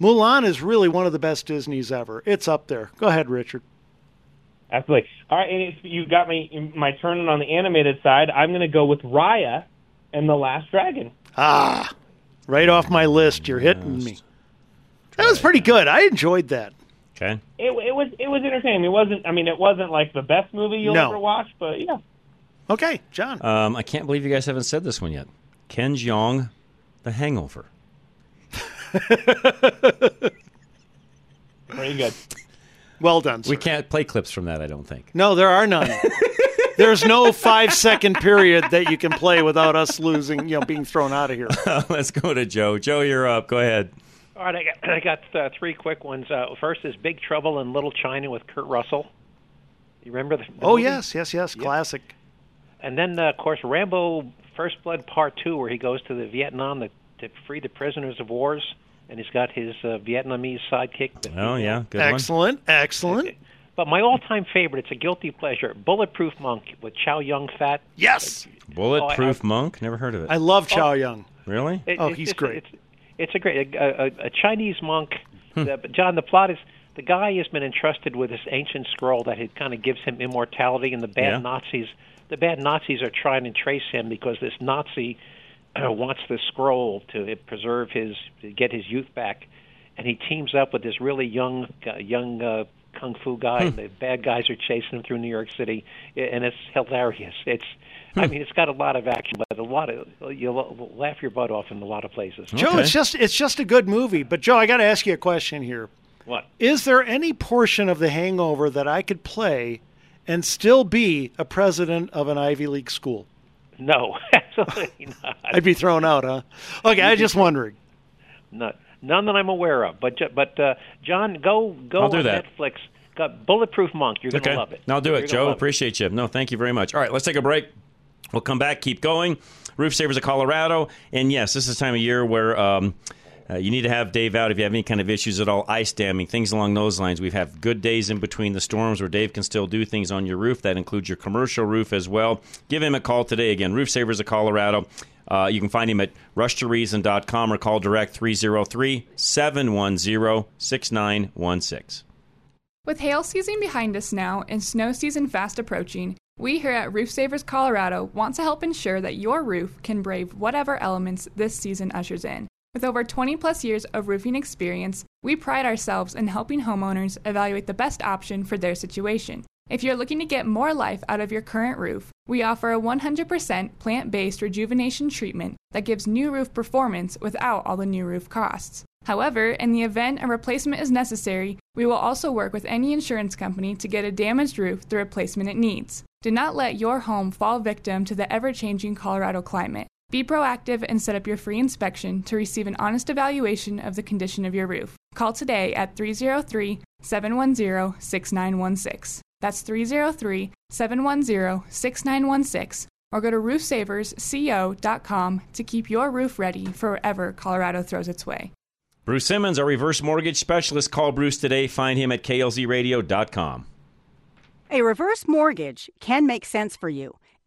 Mulan is really one of the best Disney's ever. It's up there. Go ahead, Richard. Absolutely. All right, and if you got me my turn on the animated side. I'm going to go with Raya and the Last Dragon. Ah, right off my list. You're hitting me. That was pretty good. I enjoyed that. Okay. It, it was it was entertaining. It wasn't. I mean, it wasn't like the best movie you'll No. ever watch, but yeah. Okay, John. Um, I can't believe you guys haven't said this one yet. Ken Jeong, The Hangover. Pretty good. Well done. We can't play clips from that. I don't think. No, there are none. There's no five second period that you can play without us losing, you know, being thrown out of here. Let's go to Joe. Joe, you're up. Go ahead. All right, I got, I got uh, three quick ones. Uh, first is Big Trouble in Little China with Kurt Russell. You remember the? the Oh movie? yes, yes, yes, classic. And then, uh, of course, Rambo: First Blood Part Two, where he goes to the Vietnam to, to free the prisoners of wars, and he's got his uh, Vietnamese sidekick. Oh yeah, good one. excellent, excellent. But my all-time favorite, it's a guilty pleasure, Bulletproof Monk with Chow Yun Fat. Yes. Bulletproof Monk. Never heard of it. I love Chow Yun. Really? It- Oh, it's he's just- great. It's, it's a great a, a, a Chinese monk. Uh, but John, the plot is the guy has been entrusted with this ancient scroll that it kind of gives him immortality, and the bad Yeah. Nazis, the bad Nazis are trying to trace him because this Nazi uh, wants the scroll to preserve his, to get his youth back, and he teams up with this really young, uh, young uh, kung fu guy. and the bad guys are chasing him through New York City, and it's hilarious. It's I hmm. mean, it's got a lot of action, but a lot of you'll laugh your butt off in a lot of places. Joe, it's just it's just a good movie. But Joe, I got to ask you a question here. What? Is there any portion of The Hangover that I could play and still be a president of an Ivy League school? No, absolutely not. I'd be thrown out, huh? Okay, I was just wondering. Not, none that I'm aware of. But but uh, John, go go I'll do on that. Netflix. Got Bulletproof Monk. You're okay. gonna love it. I'll do You're it, Joe. love it. Appreciate you. No, thank you very much. All right, let's take a break. We'll come back, keep going. Roof Savers of Colorado. And yes, this is the time of year where um, uh, you need to have Dave out if you have any kind of issues at all, ice damming, things along those lines. We've had good days in between the storms where Dave can still do things on your roof. That includes your commercial roof as well. Give him a call today. Again, Roof Savers of Colorado. Uh, you can find him at rushtoreason.com or call direct 303 710 6916. With hail season behind us now and snow season fast approaching, we here at Roof Savers Colorado want to help ensure that your roof can brave whatever elements this season ushers in. With over 20 plus years of roofing experience, we pride ourselves in helping homeowners evaluate the best option for their situation. If you're looking to get more life out of your current roof, we offer a 100% plant based rejuvenation treatment that gives new roof performance without all the new roof costs. However, in the event a replacement is necessary, we will also work with any insurance company to get a damaged roof the replacement it needs. Do not let your home fall victim to the ever changing Colorado climate. Be proactive and set up your free inspection to receive an honest evaluation of the condition of your roof. Call today at 303 710 6916. That's 303 710 6916. Or go to roofsaversco.com to keep your roof ready for whatever Colorado throws its way. Bruce Simmons, our reverse mortgage specialist. Call Bruce today. Find him at klzradio.com. A reverse mortgage can make sense for you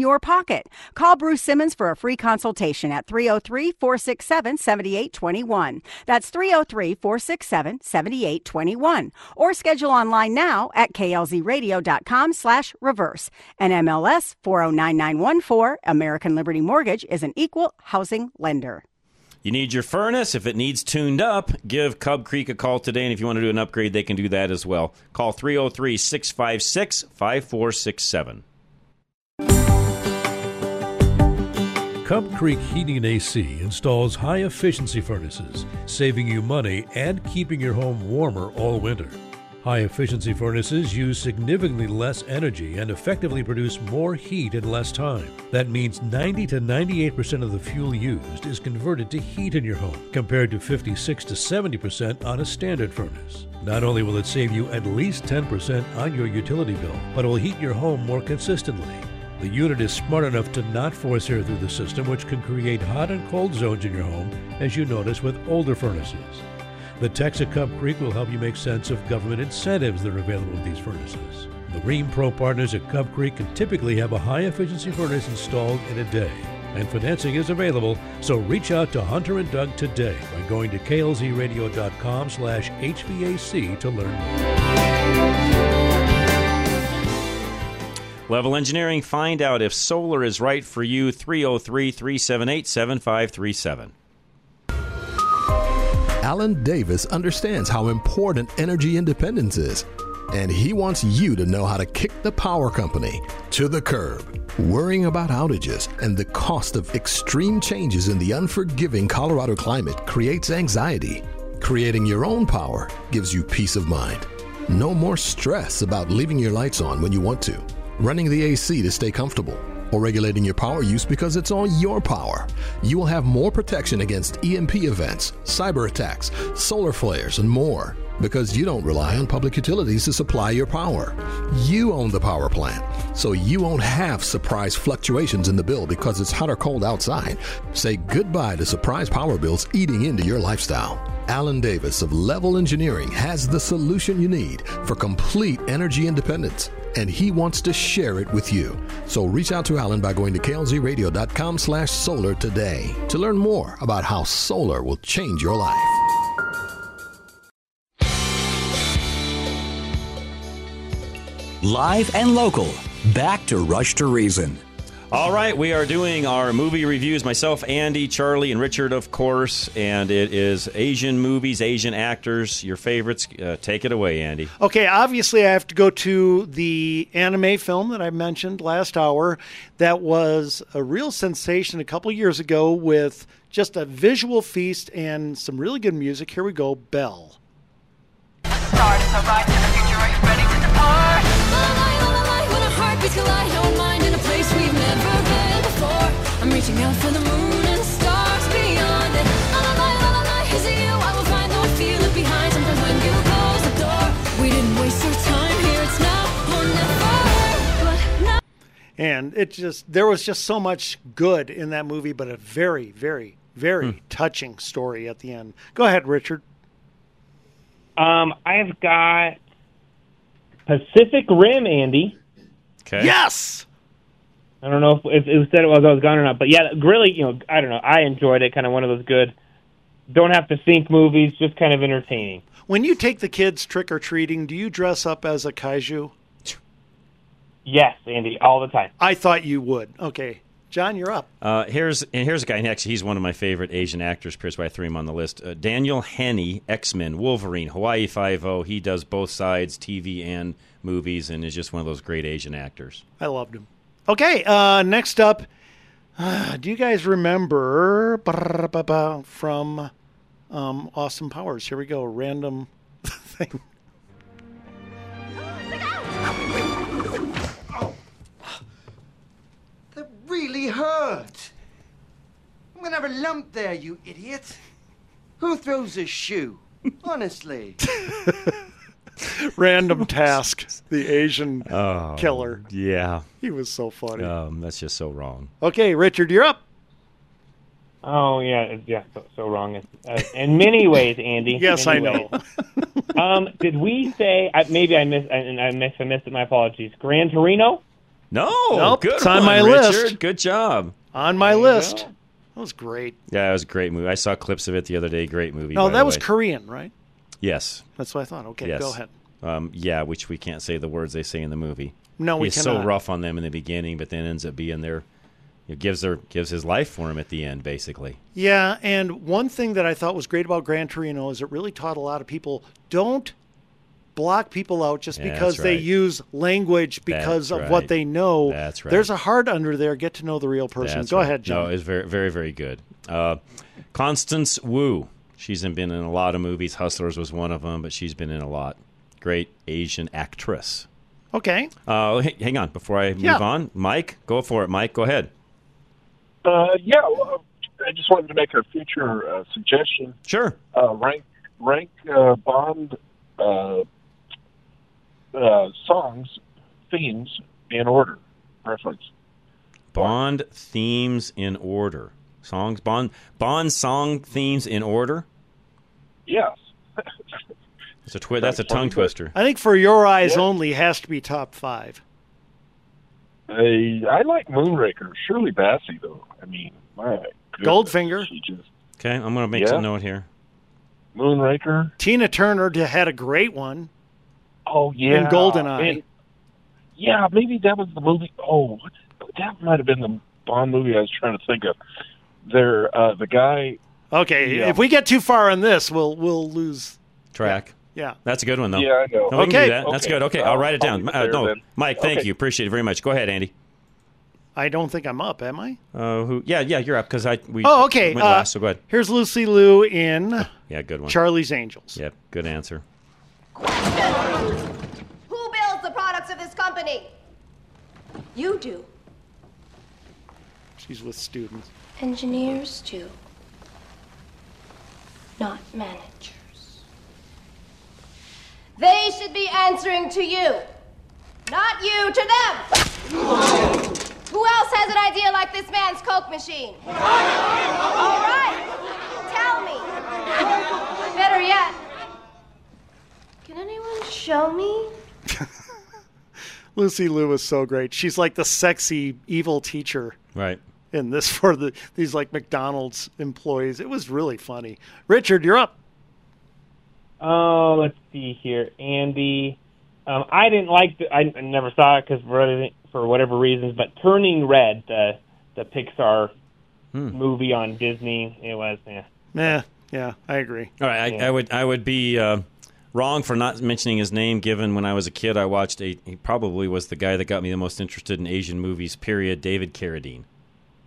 your pocket. Call Bruce Simmons for a free consultation at 303 467 7821. That's 303 467 7821. Or schedule online now at klzradio.com slash reverse. And MLS 409914, American Liberty Mortgage, is an equal housing lender. You need your furnace. If it needs tuned up, give Cub Creek a call today. And if you want to do an upgrade, they can do that as well. Call 303 656 5467. Cub Creek Heating and AC installs high efficiency furnaces, saving you money and keeping your home warmer all winter. High efficiency furnaces use significantly less energy and effectively produce more heat in less time. That means 90 to 98% of the fuel used is converted to heat in your home, compared to 56 to 70% on a standard furnace. Not only will it save you at least 10% on your utility bill, but it will heat your home more consistently. The unit is smart enough to not force air through the system, which can create hot and cold zones in your home, as you notice with older furnaces. The Cub Creek will help you make sense of government incentives that are available with these furnaces. The Rheem Pro partners at Cub Creek can typically have a high efficiency furnace installed in a day, and financing is available, so reach out to Hunter and Doug today by going to klzradio.com slash HVAC to learn more. Level Engineering, find out if solar is right for you. 303 378 7537. Alan Davis understands how important energy independence is, and he wants you to know how to kick the power company to the curb. Worrying about outages and the cost of extreme changes in the unforgiving Colorado climate creates anxiety. Creating your own power gives you peace of mind. No more stress about leaving your lights on when you want to, running the AC to stay comfortable, or regulating your power use because it's all your power. You will have more protection against EMP events, cyber attacks, solar flares, and more. because you don't rely on public utilities to supply your power. You own the power plant, so you won't have surprise fluctuations in the bill because it's hot or cold outside. Say goodbye to surprise power bills eating into your lifestyle. Alan Davis of Level Engineering has the solution you need for complete energy independence, and he wants to share it with you. So reach out to Alan by going to klzradio.com slash solar today to learn more about how solar will change your life. Live and local. Back to Rush to Reason. All right, we are doing our movie reviews. Myself, Andy, Charlie, and Richard, of course. And it is Asian movies, Asian actors, your favorites. Uh, take it away, Andy. Okay, obviously, I have to go to the anime film that I mentioned last hour. That was a real sensation a couple years ago with just a visual feast and some really good music. Here we go Belle. Reaching out for the moon and stars beyond it. La la la la la la, is it you? I will find though I feel it behind. Sometimes when you close the door, we didn't waste our time here. It's now or never. But now. And it just, there was just so much good in that movie, but a very, very, very touching story at the end. Go ahead, Richard. Um, I've got Pacific Rim, Andy. Okay. Yes. I don't know if, if it said it was I was gone or not, but yeah, really, you know, I don't know. I enjoyed it. Kind of one of those good, don't have to think movies, just kind of entertaining. When you take the kids trick or treating, do you dress up as a kaiju? Yes, Andy, all the time. I thought you would. Okay. John, you're up. Uh, here's and here's a guy next. He's one of my favorite Asian actors. Here's why I threw him on the list. Uh, Daniel Henney, X Men, Wolverine, Hawaii Five O. He does both sides, TV and movies, and is just one of those great Asian actors. I loved him. Okay, uh, next up, uh, do you guys remember from um, Austin Powers? Here we go, random thing. That really hurt. I'm gonna have a lump there, you idiot. Who throws a shoe? Honestly. random task. The Asian Oh, killer. Yeah, He was so funny. um, that's just so wrong. Okay, Richard, you're up. Oh yeah, yeah, so, so wrong. Uh, in many ways, Andy. Yes, I Many ways. um, did we say? I, maybe I missed. I, I missed. I missed it. My apologies. Gran Torino. No, Nope, good it's on my Richard. list. Good job. On my There list. go. That was great. Yeah, it was a great movie. I saw clips of it the other day. Great movie. No, that was way. Korean, right? Yes. That's what I thought. Okay, yes. go ahead. Um, yeah, which we can't say the words they say in the movie. No, we He's so rough on them in the beginning, but then ends up being their, it gives their gives his life for him at the end, basically. Yeah, and one thing that I thought was great about Gran Torino is it really taught a lot of people don't block people out just Yeah, because that's they right. use language because That's of what right. they know. That's right. There's a heart under there. Get to know the real person. That's Go right. ahead, John. No, it's very, very, very good. Uh, Constance Wu. She's been in a lot of movies. Hustlers was one of them, but she's been in a lot. Great Asian actress. okay. Uh, h- hang on, before I move Yeah. on, Mike, go for it. Mike, go ahead. Uh, yeah, well, I just wanted to make a future uh, suggestion. Sure. Uh, rank rank uh, Bond uh, uh, songs themes in order preference. Bond themes in order. Songs Bond Bond song themes in order. Yes. It's a twi- That's a tongue twister. I think for your eyes only has to be top five. I, I like Moonraker. Shirley Bassey, though. I mean, my goodness, Goldfinger. She just Okay, I'm going to make Yeah. some note here. Moonraker. Tina Turner had a great one. Oh yeah, And Goldeneye. And- yeah, maybe that was the movie. Oh, that might have been the Bond movie I was trying to think of. There, uh, the guy. Okay, Yeah. if we get too far on this, we'll we'll lose. Track. Yeah. That's a good one, though. Yeah, I know. No, we can Okay. do that. That's good. Okay, I'll- I'll write it down. leave Uh, no, then. Mike, thank Okay. you. Appreciate it very much. Go ahead, Andy. I don't think I'm up, am I? Uh, who? Yeah, yeah, you're up because I we Oh, okay. went uh, last. So go ahead. Here's Lucy Liu in Yeah, good one. Charlie's Angels. Yep, good answer. Question: Who builds the products of this company? You do. She's with students. Engineers do. Not managers. They should be answering to you, not you to them. Who else has an idea like this man's Coke machine? All right, tell me. Better yet, can anyone show me? Lucy Liu is so great. She's like the sexy evil teacher Right. In this for the these like McDonald's employees. It was really funny. Richard, you're up. Oh, let's see here, Andy. Um, I didn't like. The, I, I never saw it because for, for whatever reasons. But Turning Red, the the Pixar movie on Disney, it was. Yeah. Yeah, yeah, I agree. All right, I, I would I would be uh, wrong for not mentioning his name. Given when I was a kid, I watched a. He probably was the guy that got me the most interested in Asian movies. Period. David Carradine.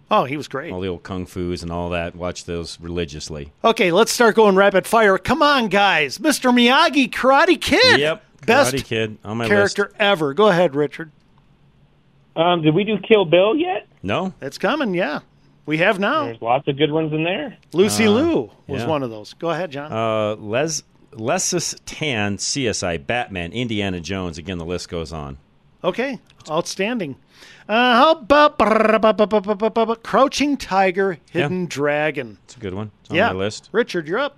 Oh, he was great. All the old kung fu's and all that. Watch those religiously. Okay, let's start going rapid fire. Come on, guys. Mr. Miyagi, Karate Kid. Yep. Best Karate Kid on my character ever. Go ahead, Richard. Um, did we do Kill Bill yet? No. It's coming, yeah. We have now. There's lots of good ones in there. Lucy Uh, Liu was yeah. one of those. Go ahead, John. Uh, Les Lesus Tan, CSI, Batman, Indiana Jones. Again, the list goes on. Okay, outstanding. Uh, how about Crouching Tiger, Hidden Dragon? It's a good one. It's on yeah, my list. Richard, you're up.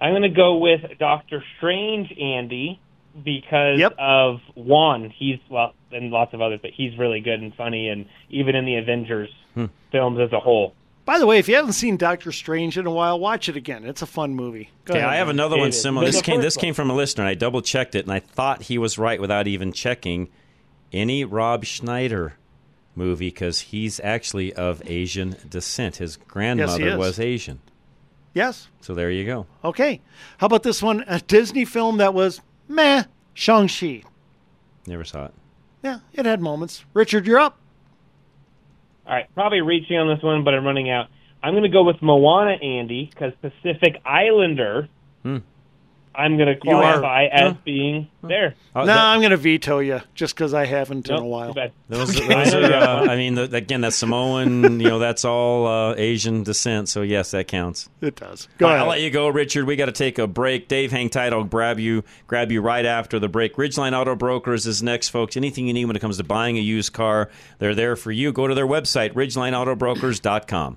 I'm going to go with Doctor Strange, Andy, because of one. He's well, and lots of others, but he's really good and funny, and even in the Avengers Hmm. films as a whole. By the way, if you haven't seen Doctor Strange in a while, watch it again. It's a fun movie. Go Okay, ahead, I have John. another one similar. This came first this came from a listener. and I double checked it, and I thought he was right without even checking any Rob Schneider movie because he's actually of Asian descent. His grandmother is. was Asian. Yes. So there you go. Okay. How about this one? A Disney film that was meh. Shang-Chi. Never saw it. Yeah, it had moments. Richard, you're up. All right, probably reaching on this one, but I'm running out. I'm going to go with Moana, Andy, because Pacific Islander. Hmm. I'm going to You are- qualify as huh? being there. Oh, no, that- I'm going to veto you just because I haven't in a while. Those, those are, uh, I mean, the, again, that's Samoan. You know, that's all uh, Asian descent. So yes, that counts. It does. Go All right, ahead. I'll let you go, Richard. We got to take a break. Dave, hang tight. I'll grab you, grab you right after the break. Ridgeline Auto Brokers is next, folks. Anything you need when it comes to buying a used car, they're there for you. Go to their website, ridgelineautobrokers.com.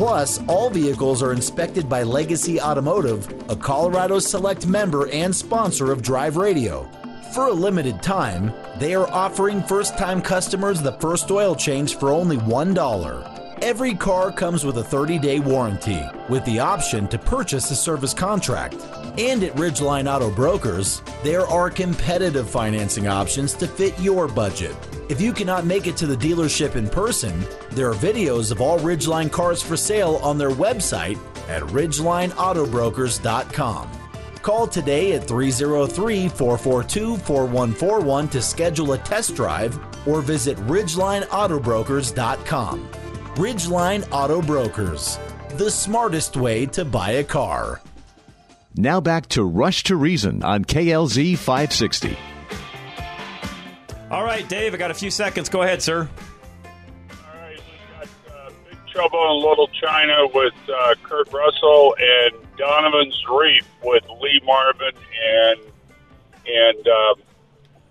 Plus, all vehicles are inspected by Legacy Automotive, a Colorado Select member and sponsor of Drive Radio. For a limited time, they are offering first time customers the first oil change for only $1. Every car comes with a 30 day warranty, with the option to purchase a service contract. And at Ridgeline Auto Brokers, there are competitive financing options to fit your budget. If you cannot make it to the dealership in person, there are videos of all Ridgeline cars for sale on their website at ridgelineautobrokers.com. Call today at 303 442 4141 to schedule a test drive or visit ridgelineautobrokers.com. Ridgeline Auto Brokers, the smartest way to buy a car. Now back to Rush to Reason on KLZ 560. All right, Dave, I got a few seconds. Go ahead, sir. All right, we got uh, Big Trouble in Little China with uh, Kurt Russell and Donovan's Reef with Lee Marvin and and uh,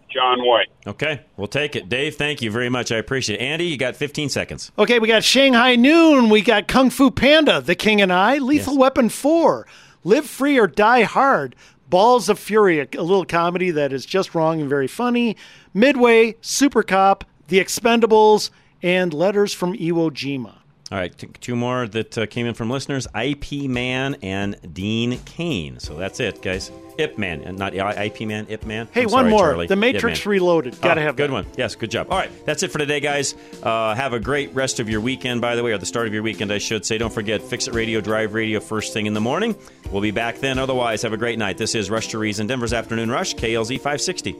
John Wayne. Okay, we'll take it. Dave, thank you very much. I appreciate it. Andy, you got 15 seconds. Okay, we got Shanghai Noon. We got Kung Fu Panda, The King and I, Lethal Weapon 4, Live Free or Die Hard, Balls of Fury, a, a little comedy that is just wrong and very funny, Midway, Super Cop, The Expendables, and Letters from Iwo Jima. All right, t- two more that uh, came in from listeners: IP Man and Dean Cain. So that's it, guys. Ip Man, and not IP Man, Ip Man. Hey, I'm one sorry, more. Charlie. The Matrix Reloaded. Gotta Oh, have good that. one. Yes, good job. All right, that's it for today, guys. Uh, have a great rest of your weekend, by the way, or the start of your weekend, I should say. Don't forget, Fix It Radio, Drive Radio, first thing in the morning. We'll be back then. Otherwise, have a great night. This is Rush to Reason, Denver's Afternoon Rush, KLZ 560.